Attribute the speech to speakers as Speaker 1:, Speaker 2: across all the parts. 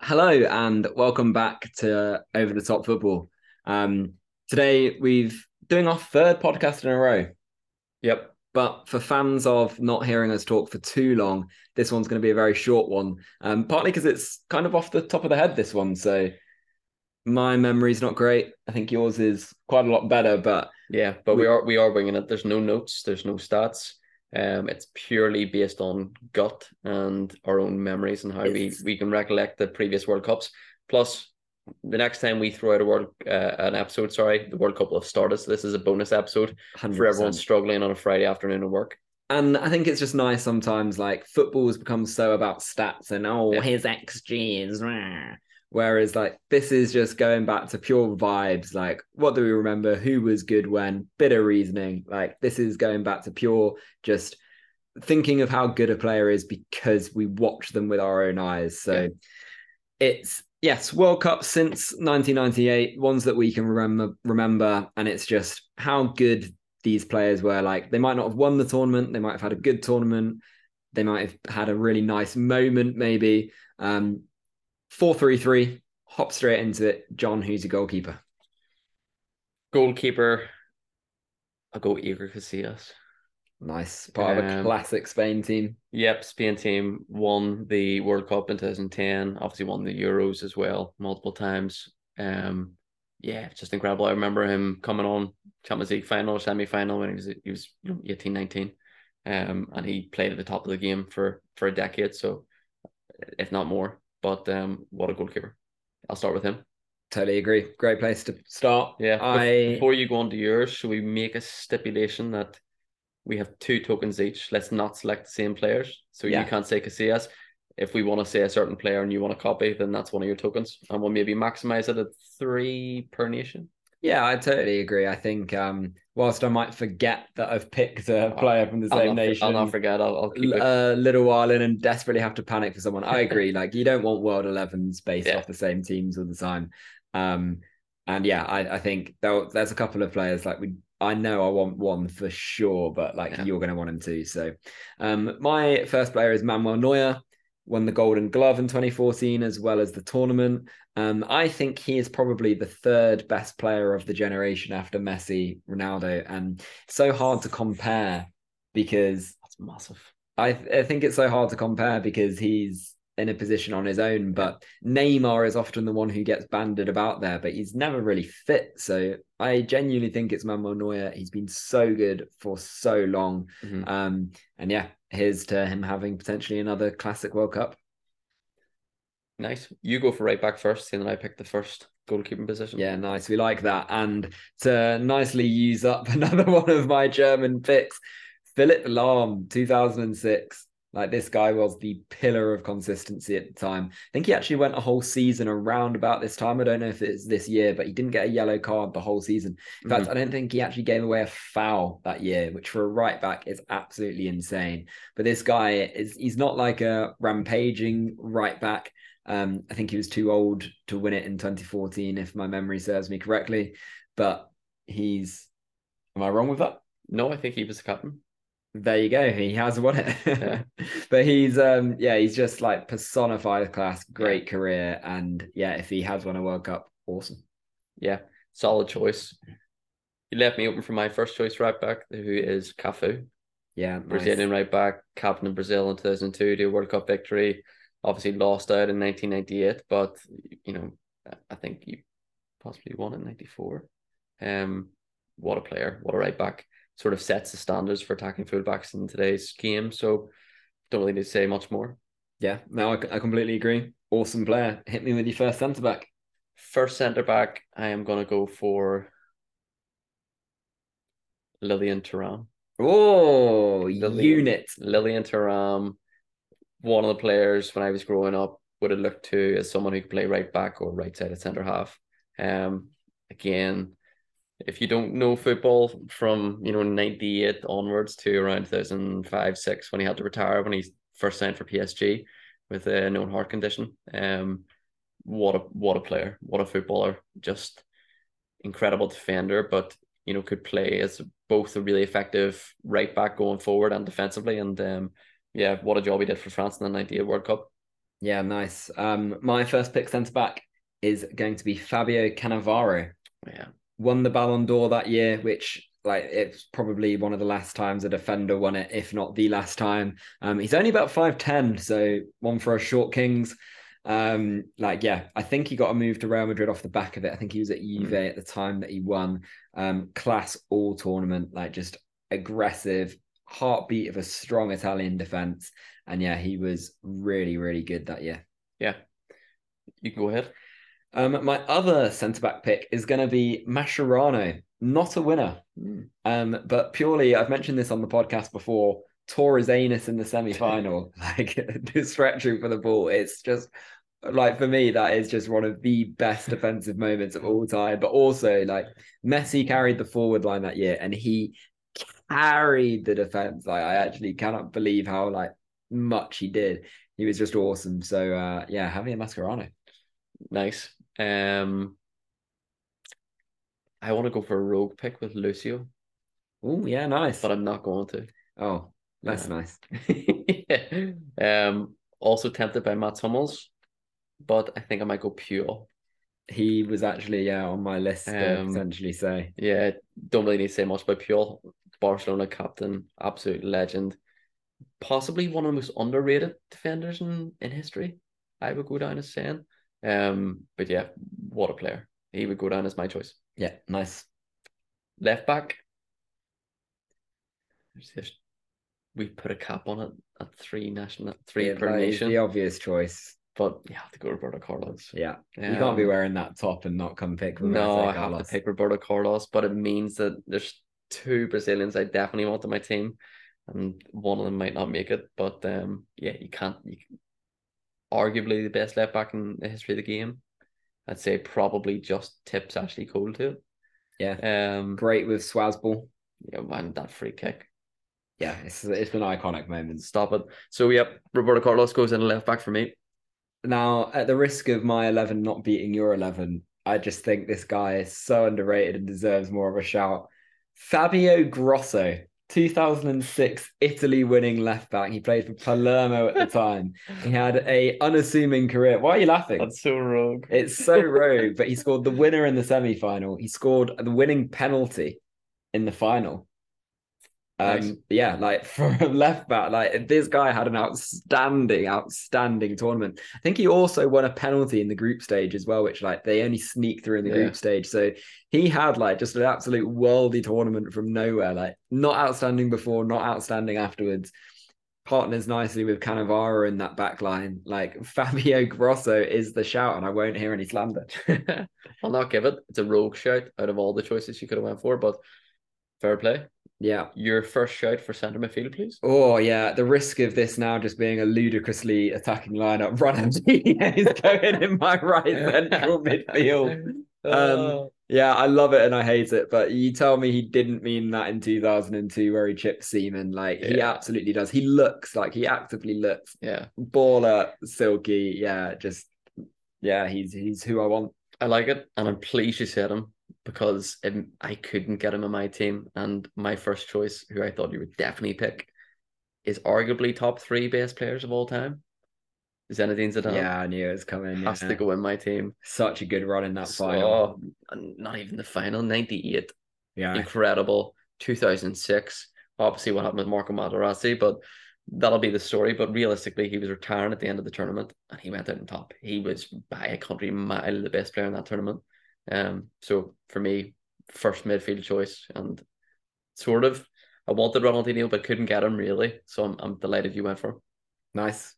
Speaker 1: Hello and welcome back to Over the Top Football. Um, today we've doing our third podcast in a row.
Speaker 2: Yep.
Speaker 1: But for fans of not hearing us talk for too long, this one's going to be a very short one. Um, partly because it's kind of off the top of the head. This one, so my memory's not great. I think yours is quite a lot better. But
Speaker 2: yeah, but we, we are we are winging it. There's no notes. There's no stats. Um, it's purely based on gut and our own memories and how we, we can recollect the previous World Cups. Plus, the next time we throw out a world uh, an episode, sorry, the World Cup will have started. So this is a bonus episode 100%. for everyone struggling on a Friday afternoon at work.
Speaker 1: And I think it's just nice sometimes. Like football has become so about stats and oh, yeah. his XG is. Rah. Whereas like this is just going back to pure vibes. Like what do we remember? Who was good when? Bit of reasoning. Like this is going back to pure just thinking of how good a player is because we watch them with our own eyes. So yeah. it's yes, World Cup since 1998, ones that we can remember remember, and it's just how good these players were. Like they might not have won the tournament, they might have had a good tournament, they might have had a really nice moment, maybe. Um, Four three three. Hop straight into it. John, who's your goalkeeper?
Speaker 2: Goalkeeper. I'll go Iker Casillas.
Speaker 1: Nice. Part um, of a um, classic Spain team.
Speaker 2: Yep, Spain team won the World Cup in 2010. Obviously won the Euros as well multiple times. Um, yeah, just incredible. I remember him coming on Champions League final, semi final when he was he was you 18, 19. Um, and he played at the top of the game for for a decade, so if not more. But um, what a goalkeeper! I'll start with him.
Speaker 1: Totally agree. Great place to start.
Speaker 2: Yeah. I before you go on to yours, should we make a stipulation that we have two tokens each? Let's not select the same players. So yeah. you can't say Casillas. If we want to say a certain player and you want to copy, then that's one of your tokens, and we'll maybe maximize it at three per nation.
Speaker 1: Yeah, I totally agree. I think um, whilst I might forget that I've picked a player from the same
Speaker 2: I'll
Speaker 1: nation,
Speaker 2: I'll not forget. I'll, I'll keep
Speaker 1: a little while in and desperately have to panic for someone. I agree. like you don't want world 11s based yeah. off the same teams all the time. Um, and yeah, I, I think there's a couple of players like we. I know I want one for sure, but like yeah. you're going to want him too. So, um, my first player is Manuel Neuer won the Golden Glove in 2014 as well as the tournament. Um, I think he is probably the third best player of the generation after Messi, Ronaldo, and so hard to compare because
Speaker 2: that's massive.
Speaker 1: I, I think it's so hard to compare because he's in a position on his own, but Neymar is often the one who gets banded about there, but he's never really fit. So I genuinely think it's Manuel Neuer. He's been so good for so long. Mm-hmm. Um, and yeah, here's to him having potentially another classic World Cup.
Speaker 2: Nice. You go for right back first, and then I pick the first goalkeeping position.
Speaker 1: Yeah, nice. We like that. And to nicely use up another one of my German picks, Philipp Lahm, 2006. Like this guy was the pillar of consistency at the time. I think he actually went a whole season around about this time. I don't know if it's this year, but he didn't get a yellow card the whole season. In fact, mm-hmm. I don't think he actually gave away a foul that year, which for a right back is absolutely insane. But this guy is he's not like a rampaging right back. Um, I think he was too old to win it in 2014, if my memory serves me correctly. But he's am I wrong with that?
Speaker 2: No, I think he was the captain
Speaker 1: there you go. He has won it. Yeah. but he's um yeah, he's just like personified class, great yeah. career. And yeah, if he has won a World Cup, awesome.
Speaker 2: Yeah, solid choice. You left me open for my first choice right back, who is Cafu.
Speaker 1: Yeah,
Speaker 2: Brazilian nice. right back, captain of Brazil in 2002, the World Cup victory. Obviously lost out in 1998, but you know, I think he possibly won in 94. Um, what a player, what a right back sort of sets the standards for attacking fullbacks in today's game. So don't really need to say much more.
Speaker 1: Yeah, no, I, I completely agree. Awesome player. Hit me with your first centre back.
Speaker 2: First centre back, I am going to go for Lilian Thuram.
Speaker 1: Oh, Lilian, unit.
Speaker 2: Lilian Thuram, one of the players when I was growing up would have looked to as someone who could play right back or right side of centre half. Um, again, if you don't know football from you know 98 onwards to around 2005 6 when he had to retire when he first signed for PSG with a known heart condition um what a what a player what a footballer just incredible defender but you know could play as both a really effective right back going forward and defensively. And um, yeah, what a job he did for France in the '98 World Cup.
Speaker 1: Yeah, nice. Um, my first pick centre back is going to be Fabio Cannavaro.
Speaker 2: Yeah,
Speaker 1: won the Ballon d'Or that year, which like it's probably one of the last times a defender won it, if not the last time. Um, he's only about five ten, so one for a short kings. Um, like yeah, I think he got a move to Real Madrid off the back of it. I think he was at Juve mm. at the time that he won. Um, class all tournament, like just aggressive, heartbeat of a strong Italian defense. And yeah, he was really, really good that year.
Speaker 2: Yeah. You can go ahead.
Speaker 1: Um, my other centre back pick is going to be Mascherano, not a winner, mm. um, but purely I've mentioned this on the podcast before. Tore his anus in the semi final, like stretching for the ball. It's just like for me, that is just one of the best defensive moments of all time. But also, like Messi carried the forward line that year, and he carried the defense. Like I actually cannot believe how like much he did. He was just awesome. So uh, yeah, Javier Mascherano.
Speaker 2: Nice. Um, I want to go for a rogue pick with Lucio.
Speaker 1: Oh yeah, nice.
Speaker 2: But I'm not going to.
Speaker 1: Oh, that's yeah. nice.
Speaker 2: yeah. Um, also tempted by Mats Hummels, but I think I might go pure.
Speaker 1: He was actually yeah on my list to um, potentially say.
Speaker 2: Yeah, don't really need to say much about Puyol. Barcelona captain, absolute legend. Possibly one of the most underrated defenders in, in history. I would go down as saying. Um, but yeah, what a player. He would go down as my choice.
Speaker 1: Yeah, nice.
Speaker 2: Left back. We put a cap on it at three national, three yeah, per nation.
Speaker 1: The obvious choice.
Speaker 2: But you have to go Roberto Carlos.
Speaker 1: Yeah, um, you can't be wearing that top and not come pick.
Speaker 2: Roberto no, Carlos. I have to pick Roberto Carlos, but it means that there's two Brazilians I definitely want on my team, and one of them might not make it. But um, yeah, you can't. You, arguably the best left back in the history of the game. I'd say probably just tips Ashley Cole to it.
Speaker 1: Yeah. Um, great with Swazball.
Speaker 2: Yeah, man, that free kick.
Speaker 1: Yeah, it's it's an iconic moment.
Speaker 2: Stop it. So yep, Roberto Carlos goes in left back for me.
Speaker 1: Now, at the risk of my eleven not beating your eleven, I just think this guy is so underrated and deserves more of a shout. Fabio Grosso. 2006 Italy winning left back. He played for Palermo at the time. He had a unassuming career. Why are you laughing?
Speaker 2: That's so rogue.
Speaker 1: It's so rogue, but he scored the winner in the semi-final. He scored the winning penalty in the final. Um, nice. yeah, like for left back, like this guy had an outstanding, outstanding tournament. I think he also won a penalty in the group stage as well, which like they only sneak through in the yeah. group stage. So he had like just an absolute worldy tournament from nowhere, like not outstanding before, not outstanding afterwards. Partners nicely with Cannavaro in that back line. Like Fabio Grosso is the shout, and I won't hear any slander.
Speaker 2: I'll not give it. It's a rogue shout out of all the choices you could have went for, but fair play.
Speaker 1: Yeah.
Speaker 2: Your first shout for centre midfield, please.
Speaker 1: Oh yeah, the risk of this now just being a ludicrously attacking lineup. Run is going in my right central midfield. Um, oh. yeah, I love it and I hate it, but you tell me he didn't mean that in 2002 where he chipped Seaman. Like yeah. he absolutely does. He looks like he actively looks.
Speaker 2: Yeah.
Speaker 1: Baller, silky. Yeah, just yeah, he's he's who I want.
Speaker 2: I like it, and I'm pleased you said him because it, I couldn't get him in my team. And my first choice, who I thought you would definitely pick, is arguably top three best players of all time. Zinedine Zidane.
Speaker 1: Yeah, I knew it was coming.
Speaker 2: Has
Speaker 1: yeah.
Speaker 2: to go in my team.
Speaker 1: Such a good run in that so, final.
Speaker 2: Not even the final, 98.
Speaker 1: Yeah.
Speaker 2: Incredible. 2006. Obviously, what happened with Marco Materazzi, but that'll be the story. But realistically, he was retiring at the end of the tournament and he went out on top. He was by a country mile the best player in that tournament. Um, so for me, first midfield choice, and sort of I wanted Ronaldinho but couldn't get him really. So I'm I'm delighted you went for him.
Speaker 1: Nice.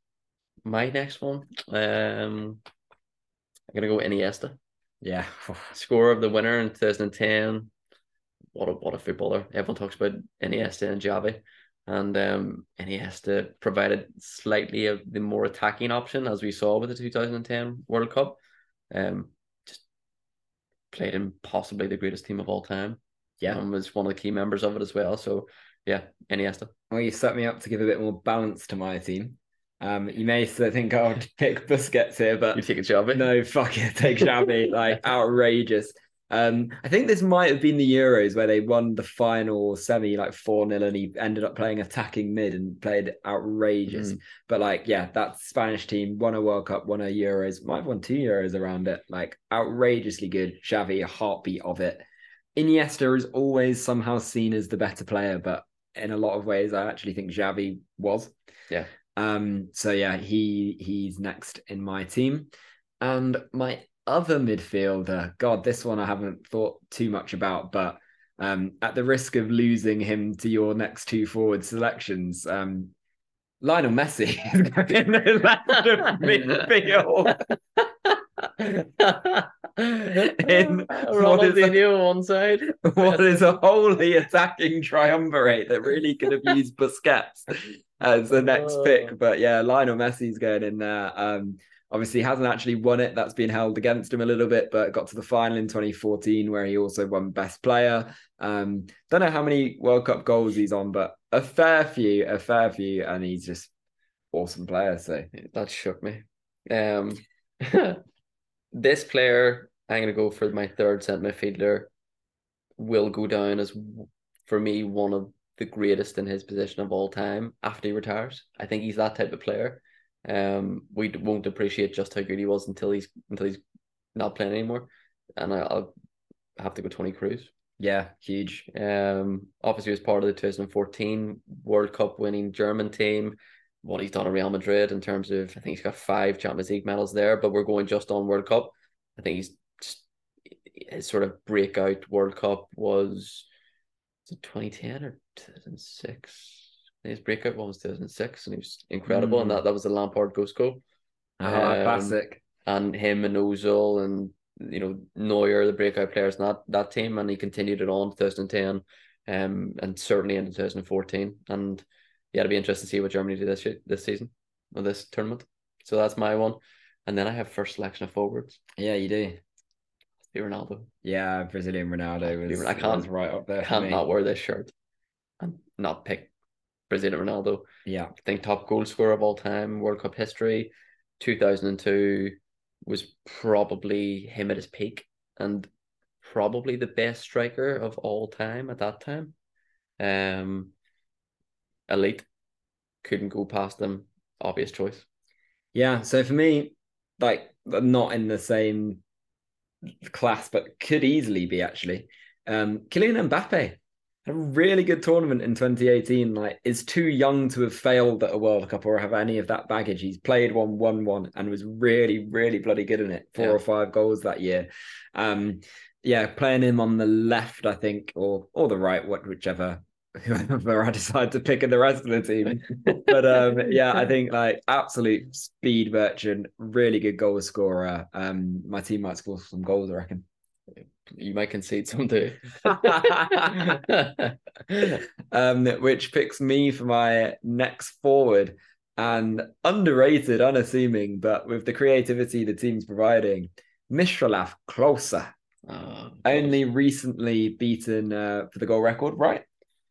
Speaker 2: My next one, um, I'm gonna go Iniesta.
Speaker 1: Yeah.
Speaker 2: Score of the winner in 2010. What a what a footballer! Everyone talks about Iniesta and Xavi, and um, Iniesta provided slightly of the more attacking option as we saw with the 2010 World Cup. Um, played in possibly the greatest team of all time.
Speaker 1: Yeah.
Speaker 2: And was one of the key members of it as well. So yeah, Iniesta.
Speaker 1: Well, you set me up to give a bit more balance to my team. Um, you may think I would pick Busquets here, but
Speaker 2: you take a Xavi.
Speaker 1: No, fuck it, take Xavi. like outrageous. Um, I think this might have been the Euros where they won the final semi like 4 0 and he ended up playing attacking mid and played outrageous.
Speaker 2: Mm.
Speaker 1: But like, yeah, that Spanish team won a World Cup, won a Euros, might have won two Euros around it. Like, outrageously good. Xavi, a heartbeat of it. Iniesta is always somehow seen as the better player, but in a lot of ways, I actually think Xavi was.
Speaker 2: Yeah.
Speaker 1: Um, so yeah, he he's next in my team. And my other midfielder, God, this one I haven't thought too much about, but um, at the risk of losing him to your next two forward selections, um, Lionel Messi in the left of midfield. in
Speaker 2: Ronaldinho on one side.
Speaker 1: what is a wholly attacking triumvirate that really could have used Busquets as the next
Speaker 2: Oh.
Speaker 1: pick. But yeah, Lionel Messi's going in there. Um, obviously hasn't actually won it. That's been held against him a little bit, but got to the final in 2014 where he also won Best Player. Um, don't know how many World Cup goals he's on, but a fair few, a fair few, and he's just awesome player. So
Speaker 2: That shook me. Um, this player, I'm gonna go for my third centre midfielder. Will go down as for me one of the greatest in his position of all time after he retires. I think he's that type of player. Um, we won't appreciate just how good he was until he's until he's not playing anymore, and I, I'll have to go Toni Kroos.
Speaker 1: yeah, huge.
Speaker 2: Um, obviously, he was part of the 2014 World Cup winning German team. What he's done at Real Madrid in terms of, I think he's got five Champions League medals there, but we're going just on World Cup. I think he's just his sort of breakout World Cup was, was it 2010 or 2006? His breakout one was 2006, and he was incredible.
Speaker 1: Mm.
Speaker 2: And that, that was the Lampard ghost goal
Speaker 1: Oh,
Speaker 2: Um,
Speaker 1: classic.
Speaker 2: and him and Ozil and you know Neuer, the breakout players in that that team, and he continued it on 2010, um, and certainly into 2014. And yeah, it'll be interesting to see what Germany do this year, this season or this tournament. So that's my one, and then I have first selection of forwards.
Speaker 1: Yeah, you do.
Speaker 2: Ronaldo.
Speaker 1: Yeah, Brazilian Ronaldo was,
Speaker 2: I can't-
Speaker 1: was right up there.
Speaker 2: Can't not wear this shirt and not pick Brazilian Ronaldo.
Speaker 1: Yeah,
Speaker 2: I think top goal scorer of all time, World Cup history. 2002 was probably him at his peak and probably the best striker of all time at that time. Um, elite, couldn't go past them. Obvious choice.
Speaker 1: yeah. So for me, like not in the same class, but could easily be actually. Um, Kylian Mbappe a really good tournament in 2018. Like, is too young to have failed at a World Cup or have any of that baggage. He's played one, won one, and was really, really bloody good in it. Four
Speaker 2: Yeah.
Speaker 1: or five goals that year. Um, yeah, playing him on the left, I think, or or the right, what whichever whoever I decide to pick in the rest of the team. But um, yeah, I think like absolute speed merchant, really good goal scorer. Um, my team might score some goals, I reckon.
Speaker 2: You might concede some too.
Speaker 1: um, which picks me for my next forward and underrated, unassuming, but with the creativity the team's providing, Miroslav Klose.
Speaker 2: Oh,
Speaker 1: only recently beaten uh, for the goal record, right?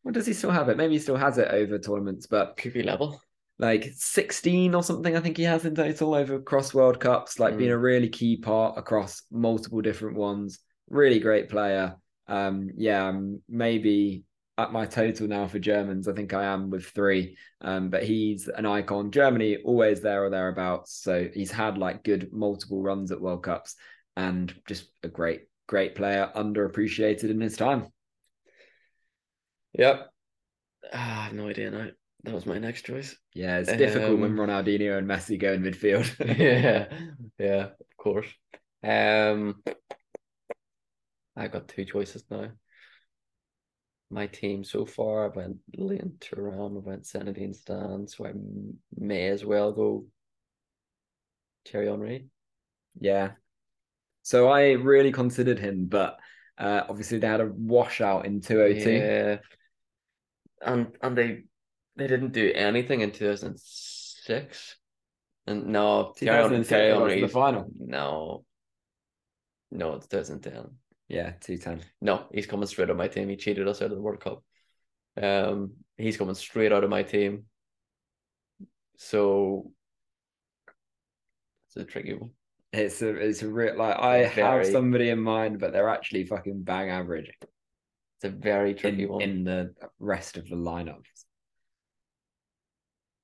Speaker 1: Or does he still have it? Maybe he still has it over tournaments, but
Speaker 2: could be level.
Speaker 1: like 16 or something, I think he has in total over across World Cups, like
Speaker 2: Mm.
Speaker 1: being a really key part across multiple different ones. Really great player. Um, yeah, um, maybe at my total now for Germans, I think I am with three. Um, but he's an icon. Germany always there or thereabouts. So he's had like good multiple runs at World Cups and just a great, great player, underappreciated in his time.
Speaker 2: Yep. Ah, I have no idea now. That was my next choice.
Speaker 1: Yeah, it's difficult when
Speaker 2: Um,
Speaker 1: Ronaldinho and Messi go in midfield.
Speaker 2: yeah, yeah, of course. Um, I got two choices now. My team so far, I went Lilian Thuram, I went Senadine Stan, so I may as well go Thierry Henry.
Speaker 1: Yeah. So I really considered him, but uh, obviously they had a washout in 202.
Speaker 2: Yeah. And and they they didn't do anything in 2006. And no, Thierry Henry in
Speaker 1: the final.
Speaker 2: No. No, it's 2010.
Speaker 1: Yeah, two time.
Speaker 2: No, he's coming straight out of my team. He cheated us out of the World Cup. Um, he's coming straight out of my team. So it's a tricky one.
Speaker 1: It's a it's a real like I
Speaker 2: very, have
Speaker 1: somebody in mind, but they're actually fucking bang average.
Speaker 2: It's a very tricky
Speaker 1: in,
Speaker 2: one
Speaker 1: in the rest of the lineup.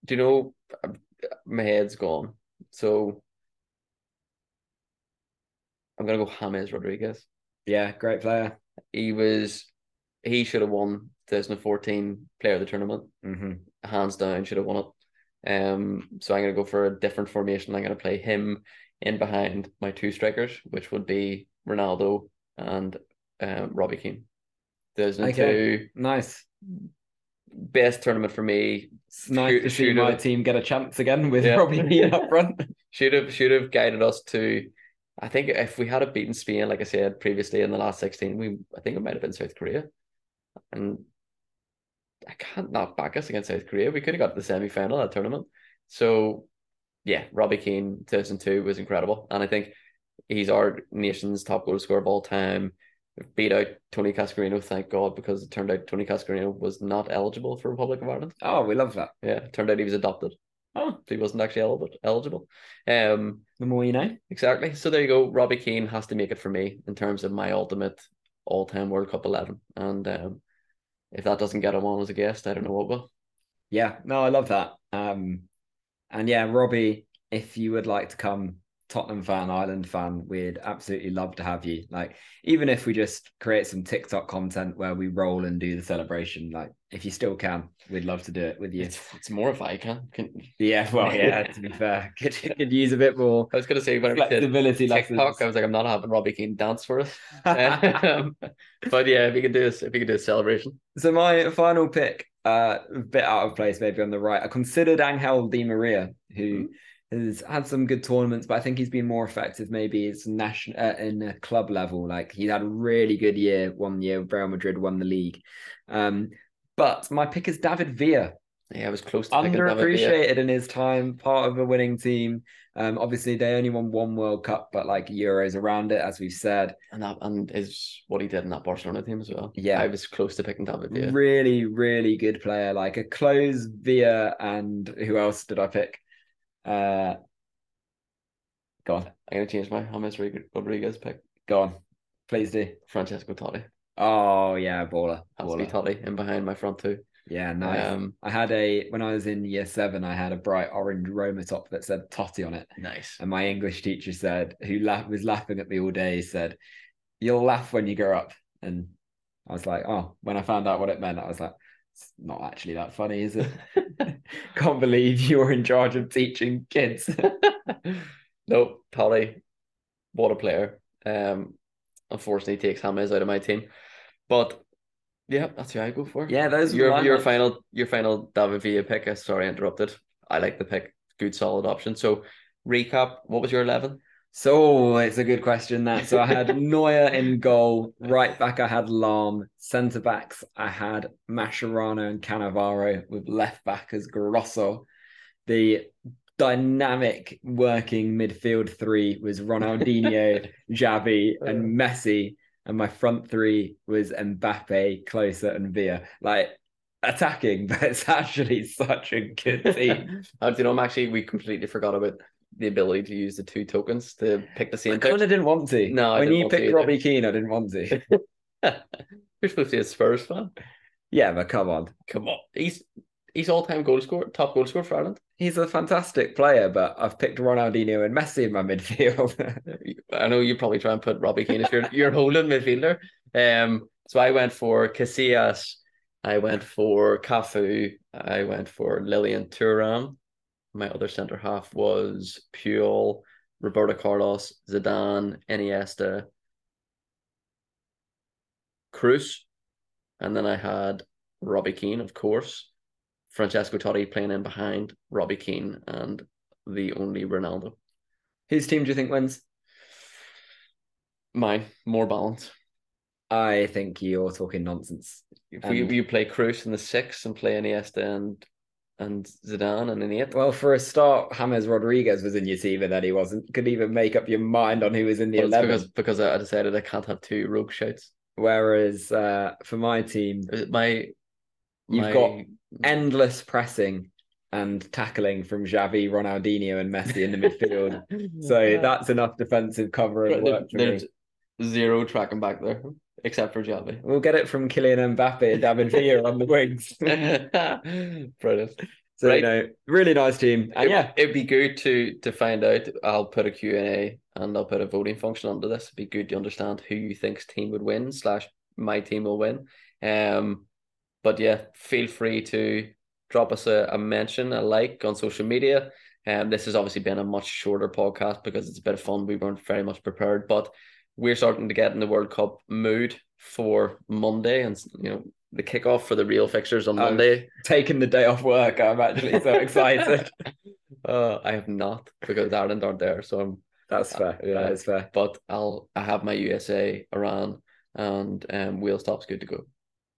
Speaker 2: Do you know my head's gone? So I'm gonna go James Rodriguez.
Speaker 1: Yeah, great player.
Speaker 2: He was he should have won 2014 player of the tournament.
Speaker 1: hmm
Speaker 2: Hands down, should have won it. Um, so I'm gonna go for a different formation. I'm gonna play him in behind my two strikers, which would be Ronaldo and um, Robbie Keane. 2002
Speaker 1: Okay. Nice.
Speaker 2: best tournament for me.
Speaker 1: It's nice
Speaker 2: Shoot-
Speaker 1: to see my
Speaker 2: it.
Speaker 1: team get a chance again with
Speaker 2: Yeah.
Speaker 1: Robbie Keane up front.
Speaker 2: Should have should have guided us to. I think if we had beaten Spain, like I said previously in the last sixteen, we I think it might have been South Korea, and I can't not back us against South Korea. We could have got to the semi final of that tournament. So, yeah, Robbie Keane two thousand two was incredible, and I think he's our nation's top goal scorer of all time. Beat out Tony Cascarino, thank God, because it turned out Tony Cascarino was not eligible for Republic of Ireland.
Speaker 1: Oh, we love that.
Speaker 2: Yeah, it turned out he was adopted. Oh, he wasn't actually eligible. Eligible. Um,
Speaker 1: The more you know.
Speaker 2: Exactly. So there you go. Robbie Keane has to make it for me in terms of my ultimate all-time World Cup eleven. And um, if that doesn't get him on as a guest, I don't know what will.
Speaker 1: Yeah, no, I love that. Um, and yeah, Robbie, if you would like to come, Tottenham fan, Ireland fan, we'd absolutely love to have you. Like, even if we just create some TikTok content where we roll and do the celebration, like, if you still can, we'd love to do it with you.
Speaker 2: It's, it's more if I can. can.
Speaker 1: Yeah, well, yeah, to be fair, could, could use a bit more
Speaker 2: I was gonna say when we
Speaker 1: flexibility.
Speaker 2: TikTok,
Speaker 1: lessons.
Speaker 2: I was like, I'm not having Robbie Keane dance for us. um, but yeah, if you could do this, if you could do a celebration.
Speaker 1: So my final pick, uh, a bit out of place, maybe on the right. I considered Angel Di Maria, who has had some good tournaments, but I think he's been more effective. Maybe it's national uh, in a club level. Like he had a really good year one year. Real Madrid won the league. Um, but my pick is David Villa,
Speaker 2: Yeah, I was close to picking David Villa.
Speaker 1: underappreciated in his time, part of a winning team. Um, obviously they only won one World Cup, but like Euros around it, as we've said.
Speaker 2: and that and is what he did in that Barcelona team as well.
Speaker 1: Yeah.
Speaker 2: I was close to picking David Villa.
Speaker 1: Really, really good player. Like a close Villa and who else did I pick? Uh, go on,
Speaker 2: I'm gonna change my James Rodriguez pick.
Speaker 1: go on, please do.
Speaker 2: Francesco Totti.
Speaker 1: Oh yeah, baller,
Speaker 2: Has to be
Speaker 1: baller.
Speaker 2: Totti in behind my front two.
Speaker 1: Yeah, nice.
Speaker 2: Um,
Speaker 1: I had a when I was in year seven, I had a bright orange Roma top that said Totti on it,
Speaker 2: nice.
Speaker 1: and my English teacher said, who laugh, was laughing at me all day, said, "You'll laugh when you grow up." And I was like, "Oh." When I found out what it meant, I was like, "It's not actually that funny, is it?" Can't believe you're in charge of teaching kids.
Speaker 2: no, Totti, what a player. Um, unfortunately, takes James out of my team, but yeah, that's who I go for.
Speaker 1: yeah, those were
Speaker 2: your your final your final David Villa pick. uh, Sorry, I interrupted. I like the pick. Good, solid option. So, recap. What was your eleven?
Speaker 1: So it's a good question that. So I had Neuer in goal, right back I had Lahm, centre backs I had Mascherano and Cannavaro with left back as Grosso. The dynamic working midfield three was Ronaldinho, Xavi, and Messi, and my front three was Mbappe, Klose, and Villa. Like attacking, but it's actually such a good team.
Speaker 2: Uh, do you know, I'm actually we completely forgot about the ability to use the two tokens to pick the
Speaker 1: I
Speaker 2: same
Speaker 1: kind of didn't want to.
Speaker 2: No, I
Speaker 1: when you picked. Robbie Keane, I didn't want to.
Speaker 2: You're supposed to be a Spurs fan.
Speaker 1: Yeah, but come on.
Speaker 2: Come on, he's he's all time goal scorer, top goal scorer for Ireland.
Speaker 1: He's a fantastic player, but I've picked Ronaldinho and Messi in my midfield.
Speaker 2: I know you probably try and put Robbie Keane as your your holding midfielder. Um, so I went for Casillas, I went for Cafu, I went for Lilian Thuram. My other centre half was Puyol, Roberto Carlos, Zidane, Iniesta, Kroos, and then I had Robbie Keane, of course, Francesco Totti playing in behind Robbie Keane, and the only Ronaldo.
Speaker 1: Whose team do you think wins?
Speaker 2: Mine, more balance.
Speaker 1: I think you're talking nonsense.
Speaker 2: If you,
Speaker 1: um,
Speaker 2: you play Kroos in the six and play Iniesta and and Zidane and in the eight,
Speaker 1: Well, for a start, James Rodriguez was in your team and then he wasn't. Could even make up your mind on who was in the
Speaker 2: Well,
Speaker 1: 11.
Speaker 2: because because I decided I can't have two rogue shouts.
Speaker 1: Whereas uh, for my team,
Speaker 2: My
Speaker 1: You've
Speaker 2: my-
Speaker 1: got endless pressing and tackling from Xavi, Ronaldinho, and Messi in the midfield. So that's enough defensive cover and work for
Speaker 2: There's
Speaker 1: me.
Speaker 2: zero tracking back there, except for Xavi.
Speaker 1: We'll get it from Kylian Mbappe and David Villa on the wings.
Speaker 2: Brilliant.
Speaker 1: So
Speaker 2: Right.
Speaker 1: you know, really nice team. And
Speaker 2: It-
Speaker 1: yeah,
Speaker 2: it'd be good to to find out. I'll put a Q and A and I'll put a voting function under this. It'd be good to understand who you think's team would win slash my team will win. Um, but yeah, feel free to drop us a, a mention, a like on social media. Um, this has obviously been a much shorter podcast because it's a bit of fun. We weren't very much prepared, but we're starting to get in the World Cup mood for Monday and you know the kickoff for the real fixtures on
Speaker 1: Oh,
Speaker 2: Monday.
Speaker 1: taking the day off work, I'm actually so excited.
Speaker 2: Uh, I have not because Ireland aren't there, so I'm.
Speaker 1: That's fair.
Speaker 2: Yeah.
Speaker 1: That is fair.
Speaker 2: But I'll I have my USA, Iran, and um, wheel stops good to go.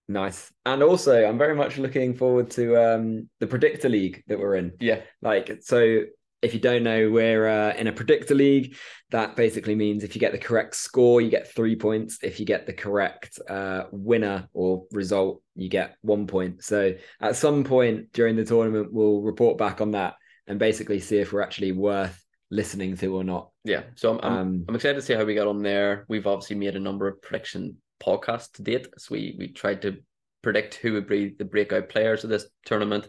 Speaker 1: Nice. And also, I'm very much looking forward to um the predictor league that we're in.
Speaker 2: Yeah,
Speaker 1: Like, so if you don't know, we're uh, in a predictor league. That basically means if you get the correct score, you get three points. If you get the correct uh, winner or result, you get one point. So at some point during the tournament, we'll report back on that and basically see if we're actually worth listening to or not.
Speaker 2: yeah. So I'm, I'm
Speaker 1: Um,
Speaker 2: I'm excited to see how we got on there. We've obviously made a number of prediction podcasts to date. So we we tried to predict who would be the breakout players of this tournament,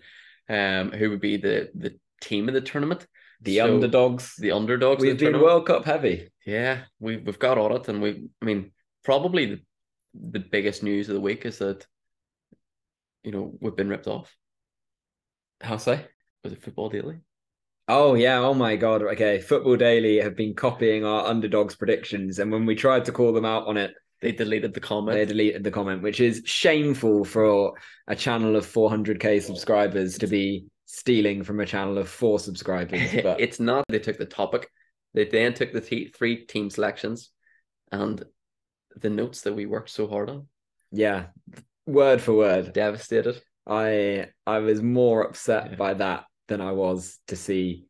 Speaker 2: um, who would be the the team of the tournament,
Speaker 1: the
Speaker 2: So,
Speaker 1: underdogs.
Speaker 2: the underdogs.
Speaker 1: We've been. World Cup heavy.
Speaker 2: Yeah, we we've got on it, and we. I mean, probably the the biggest news of the week is that, you know, we've been ripped off.
Speaker 1: How so?
Speaker 2: Was it Football Daily?
Speaker 1: Oh yeah, oh my god. Okay, Football Daily have been copying our underdogs predictions, and when we tried to call them out on it,
Speaker 2: They deleted the comment.
Speaker 1: they deleted the comment, which is shameful for a channel of 400k subscribers to be stealing from a channel of four subscribers. But
Speaker 2: it's not. They took the topic. They then took the te- three team selections, and the notes that we worked so hard on.
Speaker 1: yeah, word for word,
Speaker 2: Devastated.
Speaker 1: I I was more upset
Speaker 2: Yeah.
Speaker 1: by that than I was to see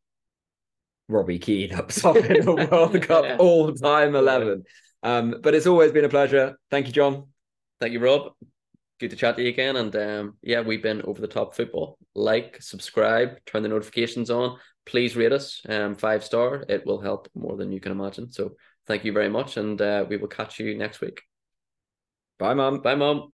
Speaker 1: Robbie Keane up top in the World Cup
Speaker 2: Yeah.
Speaker 1: all time eleven. Um, but it's always been a pleasure. Thank you, John.
Speaker 2: Thank you, Rob. Good to chat to you again. And um, yeah, we've been over the top football. Like, subscribe, turn the notifications on. Please rate us um, five star. It will help more than you can imagine. So thank you very much. And uh, we will catch you next week.
Speaker 1: Bye, Mum.
Speaker 2: Bye, Mom.